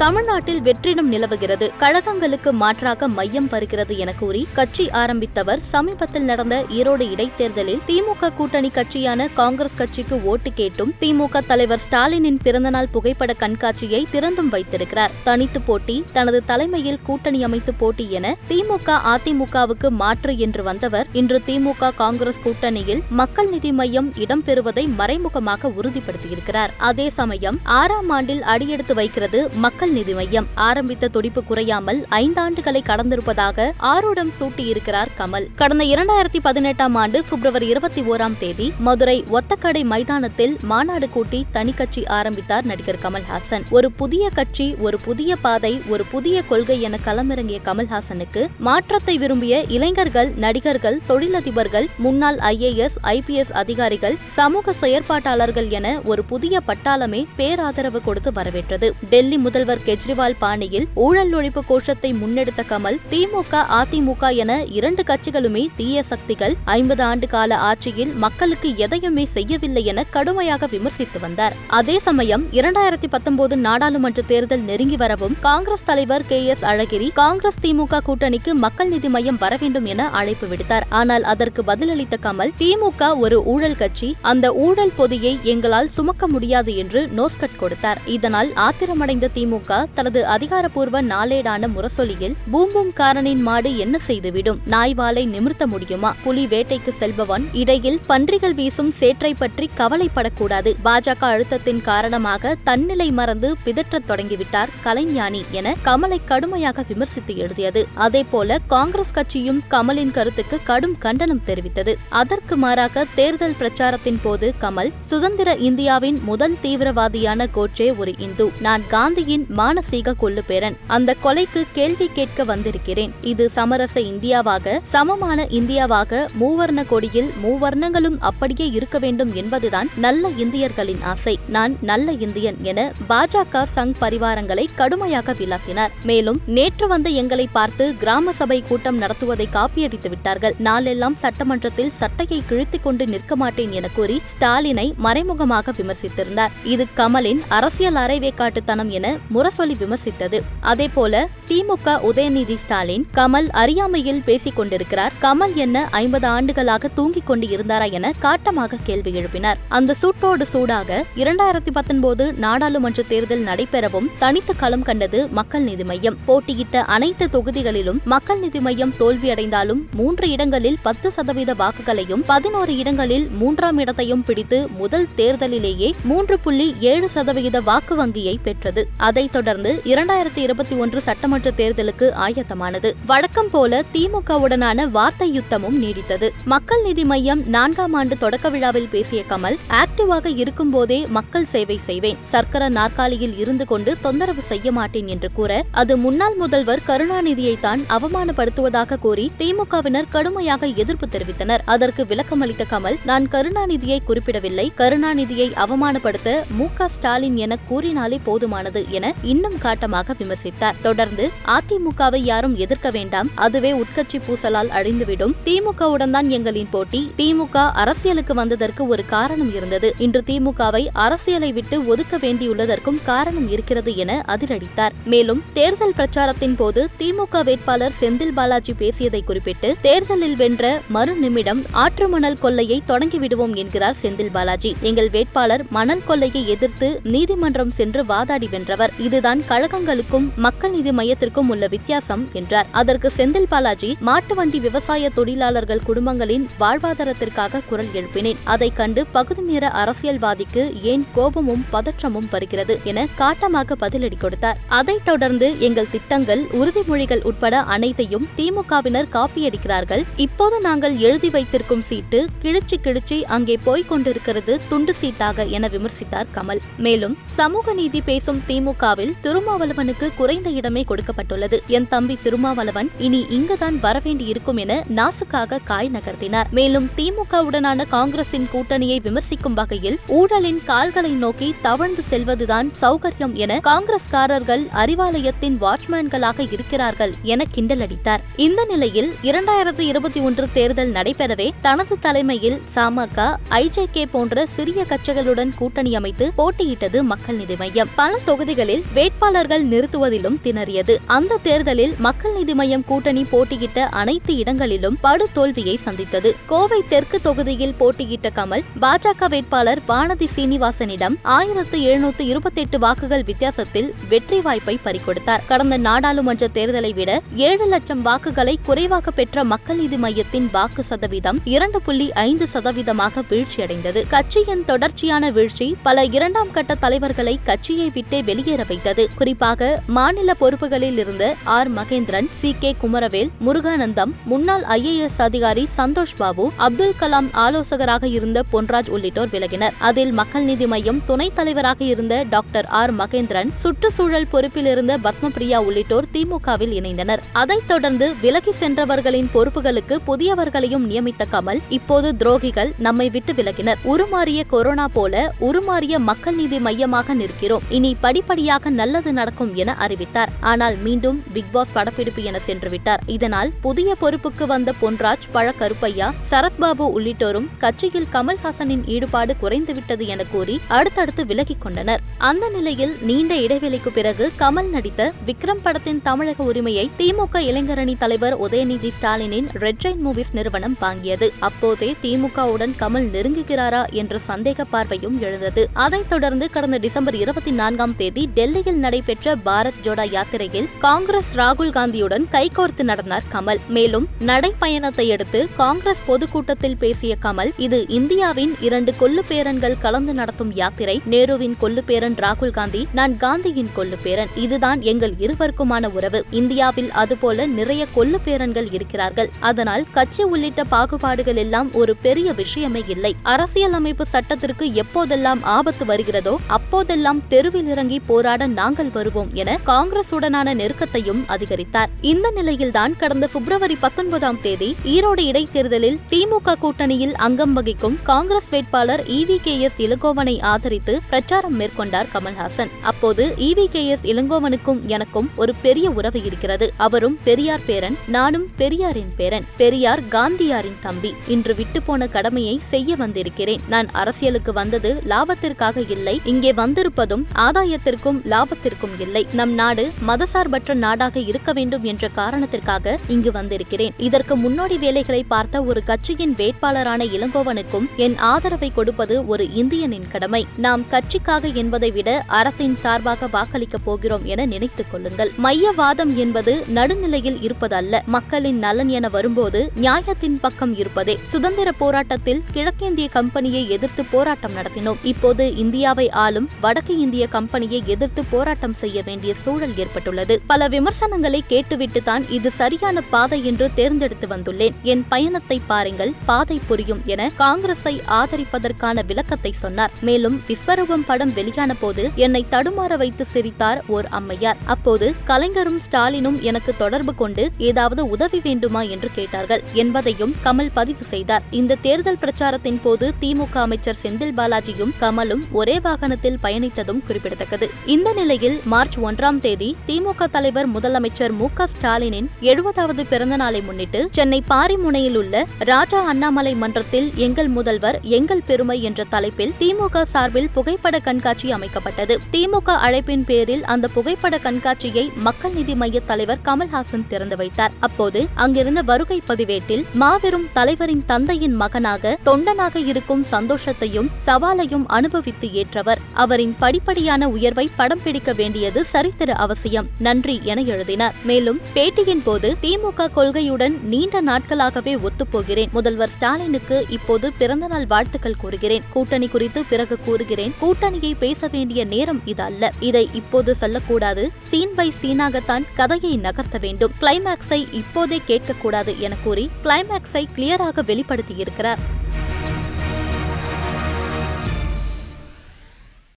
தமிழ்நாட்டில் வெற்றிடம் நிலவுகிறது. கழகங்களுக்கு மாற்றாக மையம் பருகிறது என கூறி கட்சி ஆரம்பித்தவர். சமீபத்தில் நடந்த ஈரோடு இடைத்தேர்தலில் திமுக கூட்டணி கட்சியான காங்கிரஸ் கட்சிக்கு ஓட்டு கேட்டும் திமுக தலைவர் ஸ்டாலினின் பிறந்தநாள் புகைப்பட கண்காட்சியை திறந்தும் வைத்திருக்கிறார். தனித்து போட்டி தனது தலைமையில் கூட்டணி அமைத்து போட்டி என திமுக அதிமுகவுக்கு மாற்று என்று வந்தவர். இன்று திமுக காங்கிரஸ் கூட்டணியில் மக்கள் நிதி மையம் இடம்பெறுவதை மறைமுகமாக உறுதிப்படுத்தியிருக்கிறார். அதே சமயம் ஆறாம் ஆண்டில் அடியெடுத்து வைக்கிறது மக்கள் பால் நிதி மையம் ஆரம்பித்த துடிப்பு குறையாமல் ஐந்தாண்டுகளை கடந்திருப்பதாக ஆரூடம் சூட்டியிருக்கிறார் கமல். கடந்த இரண்டாயிரத்தி பதினெட்டாம் ஆண்டு பிப்ரவரி இருபத்தி ஓராம் தேதி மதுரை ஒத்தக்கடை மைதானத்தில் மாநாடு கூட்டி தனி கட்சி ஆரம்பித்தார் நடிகர் கமல்ஹாசன். ஒரு புதிய கட்சி ஒரு புதிய பாதை ஒரு புதிய கொள்கை என களமிறங்கிய கமல்ஹாசனுக்கு மாற்றத்தை விரும்பிய இளைஞர்கள் நடிகர்கள் தொழிலதிபர்கள் முன்னாள் ஐஏஎஸ் ஐபிஎஸ் அதிகாரிகள் சமூக செயற்பாட்டாளர்கள் என ஒரு புதிய பட்டாளமே பேராதரவு கொடுத்து வரவேற்றது. டெல்லி முதல்வர் கெஜ்ரிவால் பாணியில் ஊழல் ஒழிப்பு கோஷத்தை முன்னெடுத்த கமல் திமுக அதிமுக என இரண்டு கட்சிகளுமே தீய சக்திகள் ஐம்பது ஆண்டு கால ஆட்சியில் மக்களுக்கு எதையுமே செய்யவில்லை என கடுமையாக விமர்சித்து வந்தார். அதே சமயம் இரண்டாயிரத்தி பத்தொன்பது நாடாளுமன்ற தேர்தல் நெருங்கி வரவும் காங்கிரஸ் தலைவர் கே எஸ் அழகிரி காங்கிரஸ் திமுக கூட்டணிக்கு மக்கள் நீதி மையம் வர வேண்டும் என அழைப்பு விடுத்தார். ஆனால் அதற்கு பதிலளித்த கமல் திமுக ஒரு ஊழல் கட்சி அந்த ஊழல் பொதியை எங்களால் சுமக்க முடியாது என்று நோஸ்கட் கொடுத்தார். இதனால் ஆத்திரமடைந்த திமுக தனது அதிகாரப்பூர்வ நாளேடான முரசொலியில் பூம் காரனின் மாடு என்ன செய்துவிடும்? நாய்வாலை நிமிர்த்த முடியுமா? புலி வேட்டைக்கு செல்பவன் இடையில் பன்றிகள் வீசும் சேற்றை பற்றி கவலைப்படக்கூடாது. பாஜக அழுத்தத்தின் காரணமாக தன்னிலை மறந்து பிதற்றத் தொடங்கிவிட்டார் கலைஞானி என கமலை கடுமையாக விமர்சித்து எழுதியது. அதேபோல காங்கிரஸ் கட்சியும் கமலின் கருத்துக்கு கடும் கண்டனம் தெரிவித்தது. அதற்கு மாறாக தேர்தல் பிரச்சாரத்தின் போது கமல் சுதந்திர இந்தியாவின் முதல் தீவிரவாதியான கோட்சே ஒரு இந்து. நான் காந்தியின் மானசீக கொள்ளுபேரன் அந்த கொலைக்கு கேள்வி கேட்க வந்திருக்கிறேன். இது சமரச இந்தியாவாக சமமான இந்தியாவாக மூவர்ண கொடியில் மூவர்ணங்களும் அப்படியே இருக்க வேண்டும் என்பதுதான் நல்ல இந்தியர்களின் ஆசை. நான் நல்ல இந்தியன் என பாஜக சங் பரிவாரங்களை கடுமையாக விளாசினார். மேலும் நேற்று வந்த எங்களை பார்த்து கிராம சபை கூட்டம் நடத்துவதை காப்பியடித்து விட்டார்கள். நாளெல்லாம் சட்டமன்றத்தில் சட்டையை கிழித்துக் கொண்டு நிற்க மாட்டேன் என கூறி ஸ்டாலினை மறைமுகமாக விமர்சித்திருந்தார். இது கமலின் அரசியல் அரைவேக்காட்டுத்தனம் என சொல்லி விமர்சித்தது. அதேபோல திமுக உதயநிதி ஸ்டாலின் கமல் அறியாமையில் பேசிக் கொண்டிருக்கிறார். கமல் என்ன ஐம்பது ஆண்டுகளாக தூங்கிக் கொண்டு இருந்தாரா என காட்டமாக கேள்வி எழுப்பினார். அந்த சூட்டோடு சூடாக இரண்டாயிரத்தி பத்தொன்பது நாடாளுமன்ற தேர்தல் நடைபெறவும் தனித்து களம் கண்டது மக்கள் நீதி மையம். போட்டியிட்ட அனைத்து தொகுதிகளிலும் மக்கள் நீதி மையம் தோல்வியடைந்தாலும் மூன்று இடங்களில் பத்து சதவீத வாக்குகளையும் பதினோரு இடங்களில் மூன்றாம் இடத்தையும் பிடித்து முதல் தேர்தலிலேயே மூன்று புள்ளி ஏழு சதவிகித வாக்கு வங்கியை பெற்றது. அதை அதைத் தொடர்ந்து இரண்டாயிரத்தி இருபத்தி ஒன்று சட்டமன்ற தேர்தலுக்கு ஆயத்தமானது. வழக்கம் போல திமுகவுடனான வார்த்தை யுத்தமும் நீடித்தது. மக்கள் நீதி மையம் நான்காம் ஆண்டு தொடக்க விழாவில் பேசிய கமல் ஆக்டிவாக இருக்கும்போதே மக்கள் சேவை செய்வேன் சர்க்கர நாற்காலியில் இருந்து கொண்டு தொந்தரவு செய்ய மாட்டேன் என்று கூற அது முன்னாள் முதல்வர் கருணாநிதியை தான் அவமானப்படுத்துவதாக கூறி திமுகவினர் கடுமையாக எதிர்ப்பு தெரிவித்தனர். அதற்கு விளக்கமளித்த கமல் நான் கருணாநிதியை குறிப்பிடவில்லை கருணாநிதியை அவமானப்படுத்த மு ஸ்டாலின் என கூறினாலே போதுமானது என இன்னும் காட்டமாக விமர்சித்தார். தொடர்ந்து அதிமுகவை யாரும் எதிர்க்க வேண்டாம். அதுவே உட்கட்சி பூசலால் அழிந்துவிடும். திமுகவுடன் தான் எங்களின் போட்டி. திமுக அரசியலுக்கு வந்ததற்கு ஒரு காரணம் இருந்தது. இன்று திமுகவை அரசியலை விட்டு ஒதுக்க வேண்டியுள்ளதற்கும் காரணம் இருக்கிறது என அதிரடித்தார். மேலும் தேர்தல் பிரச்சாரத்தின் போது திமுக வேட்பாளர் செந்தில் பாலாஜி பேசியதை குறிப்பிட்டு தேர்தலில் வென்ற மறு நிமிடம் ஆற்று மணல் கொள்ளையை தொடங்கிவிடுவோம் என்கிறார் செந்தில் பாலாஜி. எங்கள் வேட்பாளர் மணல் கொள்ளையை எதிர்த்து நீதிமன்றம் சென்று வாதாடி வென்றவர். இதுதான் கழகங்களுக்கும் மக்கள் நீதி மையத்திற்கும் உள்ள வித்தியாசம் என்றார். அதற்கு செந்தில் பாலாஜி மாட்டு வண்டி விவசாய தொழிலாளர்கள் குடும்பங்களின் வாழ்வாதாரத்திற்காக குரல் எழுப்பினேன். அதை கண்டு பகுதி நேர அரசியல்வாதிக்கு ஏன் கோபமும் பதற்றமும் வருகிறது என காட்டமாக பதிலடி கொடுத்தார். அதைத் தொடர்ந்து எங்கள் திட்டங்கள் உறுதிமொழிகள் உட்பட அனைத்தையும் திமுகவினர் காப்பியடிக்கிறார்கள். இப்போது நாங்கள் எழுதி வைத்திருக்கும் சீட்டு கிழிச்சு கிழிச்சு அங்கே போய்க் கொண்டிருக்கிறது துண்டு சீட்டாக என விமர்சித்தார் கமல். மேலும் சமூக நீதி பேசும் திமுகவில் விழாவில் திருமாவளவனுக்கு குறைந்த இடமே கொடுக்கப்பட்டுள்ளது. என் தம்பி திருமாவளவன் இனி இங்குதான் வரவேண்டி இருக்கும் என நாசுக்காக காய் நகர்த்தினார். மேலும் திமுகவுடனான காங்கிரசின் கூட்டணியை விமர்சிக்கும் வகையில் ஊழலின் கால்களை நோக்கி தவழ்ந்து செல்வதுதான் சௌகரியம் என காங்கிரஸ்காரர்கள் அறிவாலயத்தின் வாட்ச்மேன்களாக இருக்கிறார்கள் என கிண்டல் அடித்தார். இந்த நிலையில் இரண்டாயிரத்தி இருபத்தி ஒன்று தேர்தல் நடைபெறவே தனது தலைமையில் சமக ஐஜேகே போன்ற சிறிய கட்சிகளுடன் கூட்டணி அமைத்து போட்டியிட்டது மக்கள் நீதி மையம். பல தொகுதிகளில் வேட்பாளர்கள் நிறுத்துவதிலும் திணறியது. அந்த தேர்தலில் மக்கள் நீதி மய்யம் கூட்டணி போட்டியிட்ட அனைத்து இடங்களிலும் படு தோல்வியை சந்தித்தது. கோவை தெற்கு தொகுதியில் போட்டியிட்ட கமல் பாஜக வேட்பாளர் வானதி சீனிவாசனிடம் ஆயிரத்து எழுநூத்து இருபத்தெட்டு வாக்குகள் வித்தியாசத்தில் வெற்றி வாய்ப்பை பறிகொடுத்தார். கடந்த நாடாளுமன்ற தேர்தலை விட ஏழு லட்சம் வாக்குகளை குறைவாக பெற்ற மக்கள் நீதி மையத்தின் வாக்கு சதவீதம் இரண்டு புள்ளி ஐந்து சதவீதமாக வீழ்ச்சியடைந்தது. கட்சியின் தொடர்ச்சியான வீழ்ச்சி பல இரண்டாம் கட்ட தலைவர்களை கட்சியை விட்டே வெளியேற வைத்தது குறிப்பாக மாநில பொறுப்புகளில் இருந்த R. Mahendran C. K. Kumaravel Muruganandam முன்னாள் ஐஏஎஸ் அதிகாரி சந்தோஷ் பாபு அப்துல் கலாம் ஆலோசகராக இருந்த பொன்ராஜ் உள்ளிட்டோர் விலகினர். அதில் மக்கள் நீதி மையம் துணைத் தலைவராக இருந்த டாக்டர் ஆர். மகேந்திரன் சுற்றுச்சூழல் பொறுப்பில் இருந்த பத்மபிரியா உள்ளிட்டோர் திமுகவில் இணைந்தனர். அதைத் தொடர்ந்து விலகி சென்றவர்களின் பொறுப்புகளுக்கு புதியவர்களையும் நியமித்த கமல் இப்போது துரோகிகள் நம்மை விட்டு விலகினர். உருமாறிய கொரோனா போல உருமாறிய மக்கள் நீதி மையமாக நிற்கிறோம். இனி படிப்படியாக நல்லது நடக்கும் என அறிவித்தார். ஆனால் மீண்டும் பிக் பாஸ் படப்பிடிப்பு என சென்றுவிட்டார். இதனால் புதிய பொறுப்புக்கு வந்த பொன்ராஜ் பழக்கருப்பையா சரத்பாபு உள்ளிட்டோரும் கட்சியில் கமல்ஹாசனின் ஈடுபாடு குறைந்துவிட்டது என கூறி அடுத்தடுத்து விலகிக் கொண்டனர். அந்த நிலையில் நீண்ட இடைவெளிக்கு பிறகு கமல் நடித்த விக்ரம் படத்தின் தமிழக உரிமையை திமுக இளைஞரணி தலைவர் உதயநிதி ஸ்டாலினின் ரெட் ஜெயின் மூவிஸ் நிறுவனம் வாங்கியது. அப்போதே திமுகவுடன் கமல் நெருங்குகிறாரா என்ற சந்தேக பார்வையும் எழுந்தது. அதைத் தொடர்ந்து கடந்த டிசம்பர் இருபத்தி நான்காம் தேதி டெல்லி டெல்லியில் நடைபெற்ற பாரத் ஜோடா யாத்திரையில் காங்கிரஸ் ராகுல் காந்தியுடன் கைகோர்த்து நடந்தார் கமல். மேலும் நடைப்பயணத்தை அடுத்து காங்கிரஸ் பொதுக்கூட்டத்தில் பேசிய கமல் இது இந்தியாவின் இரண்டு கொல்லு பேரன்கள் கலந்து நடத்தும் யாத்திரை. நேருவின் கொல்லு பேரன் ராகுல் காந்தி நான் காந்தியின் கொல்லு பேரன். இதுதான் எங்கள் இருவருக்குமான உறவு. இந்தியாவில் அதுபோல நிறைய கொல்லு பேரன்கள் இருக்கிறார்கள். அதனால் கட்சி உள்ளிட்ட பாகுபாடுகள் எல்லாம் ஒரு பெரிய விஷயமே இல்லை. அரசியலமைப்பு சட்டத்திற்கு எப்போதெல்லாம் ஆபத்து வருகிறதோ அப்போதெல்லாம் தெருவில் இறங்கி போராட நாங்கள் வருவோம் என காங்கிரசுடனான நெருக்கத்தையும் அதிகரித்தார். இந்த நிலையில்தான் கடந்த பிப்ரவரி பத்தொன்பதாம் தேதி ஈரோடு இடைத்தேர்தலில் திமுக கூட்டணியில் அங்கம் வகிக்கும் காங்கிரஸ் வேட்பாளர் இவி கே எஸ் இளங்கோவனை ஆதரித்து பிரச்சாரம் மேற்கொண்டார் கமல்ஹாசன். அப்போது இவி கே எஸ் இளங்கோவனுக்கும் எனக்கும் ஒரு பெரிய உறவு இருக்கிறது. அவரும் பெரியார் பேரன் நானும் பெரியாரின் பேரன். பெரியார் காந்தியாரின் தம்பி. இன்று விட்டுப்போன கடமையை செய்ய வந்திருக்கிறேன். நான் அரசியலுக்கு வந்தது லாபத்திற்காக இல்லை. இங்கே வந்திருப்பதும் ஆதாயத்திற்கும் லாபத்திற்கும் இல்லை. நம் நாடு மதசார்பற்ற நாடாக இருக்க வேண்டும் என்ற காரணத்திற்காக இங்கு வந்திருக்கிறேன். இதற்கு முன்னோடி வேலைகளை பார்த்த ஒரு கட்சியின் வேட்பாளரான இளங்கோவனுக்கும் என் ஆதரவை கொடுப்பது ஒரு இந்தியனின் கடமை. நாம் கட்சிக்காக என்பதை விட அறத்தின் சார்பாக வாக்களிக்கப் போகிறோம் என நினைத்துக் கொள்ளுங்கள். மையவாதம் என்பது நடுநிலையில் இருப்பதல்ல. மக்களின் நலன் என வரும்போது நியாயத்தின் பக்கம் இருப்பதே. சுதந்திர போராட்டத்தில் கிழக்கிந்திய கம்பெனியை எதிர்த்து போராட்டம் நடத்தினோம். இப்போது இந்தியாவை ஆளும் வடக்கு இந்திய கம்பெனியை எதிர்த்து எதிர்த்து போராட்டம் செய்ய வேண்டிய சூழல் ஏற்பட்டுள்ளது. பல விமர்சனங்களை கேட்டுவிட்டு தான் இது சரியான பாதை என்று தேர்ந்தெடுத்து வந்துள்ளேன். என் பயணத்தை பாருங்கள் பாதை புரியும் என காங்கிரஸை ஆதரிப்பதற்கான விளக்கத்தை சொன்னார். மேலும் விஸ்வரூபம் படம் வெளியான போது என்னை தடுமாற வைத்து சிரித்தார் ஓர் அம்மையார். அப்போது கலைஞரும் ஸ்டாலினும் எனக்கு தொடர்பு கொண்டு ஏதாவது உதவி வேண்டுமா என்று கேட்டார்கள். என்பதையும் கமல் பதிவு செய்தார். இந்த தேர்தல் பிரச்சாரத்தின் போது திமுக அமைச்சர் செந்தில் பாலாஜியும் கமலும் ஒரே வாகனத்தில் பயணித்ததும் குறிப்பிடத்தக்கது. இந்த நிலையில் மார்ச் ஒன்றாம் தேதி திமுக தலைவர் முதலமைச்சர் மு ஸ்டாலினின் எழுபதாவது பிறந்த நாளை முன்னிட்டு சென்னை பாரிமுனையில் உள்ள ராஜா அண்ணாமலை மன்றத்தில் எங்கள் முதல்வர் எங்கள் பெருமை என்ற தலைப்பில் திமுக சார்பில் புகைப்பட கண்காட்சி அமைக்கப்பட்டது. திமுக அழைப்பின் பேரில் அந்த புகைப்பட கண்காட்சியை மக்கள் நீதி மைய தலைவர் கமல்ஹாசன் திறந்து வைத்தார். அப்போது அங்கிருந்த வருகை பதிவேட்டில் மாபெரும் தலைவரின் தந்தையின் மகனாக தொண்டனாக இருக்கும் சந்தோஷத்தையும் சவாலையும் அனுபவித்து ஏற்றவர். அவரின் படிப்படியான உயர்வை படம் படம் பிடிக்க வேண்டியது சரித்திர அவசியம். நன்றி என எழுதினார். மேலும் பேட்டியின் போது திமுக கொள்கையுடன் நீண்ட நாட்களாகவே ஒத்துப்போகிறேன். முதல்வர் ஸ்டாலினுக்கு இப்போது பிறந்தநாள் வாழ்த்துக்கள் கூறுகிறேன். கூட்டணி குறித்து பிறகு கூறுகிறேன். கூட்டணியை பேச வேண்டிய நேரம் இது அல்ல. இதை இப்போது சொல்லக்கூடாது. சீன் பை சீனாகத்தான் கதையை நகர்த்த வேண்டும். கிளைமேக்ஸை இப்போதே கேட்கக்கூடாது என கூறி கிளைமேக்ஸை கிளியராக வெளிப்படுத்தியிருக்கிறார்.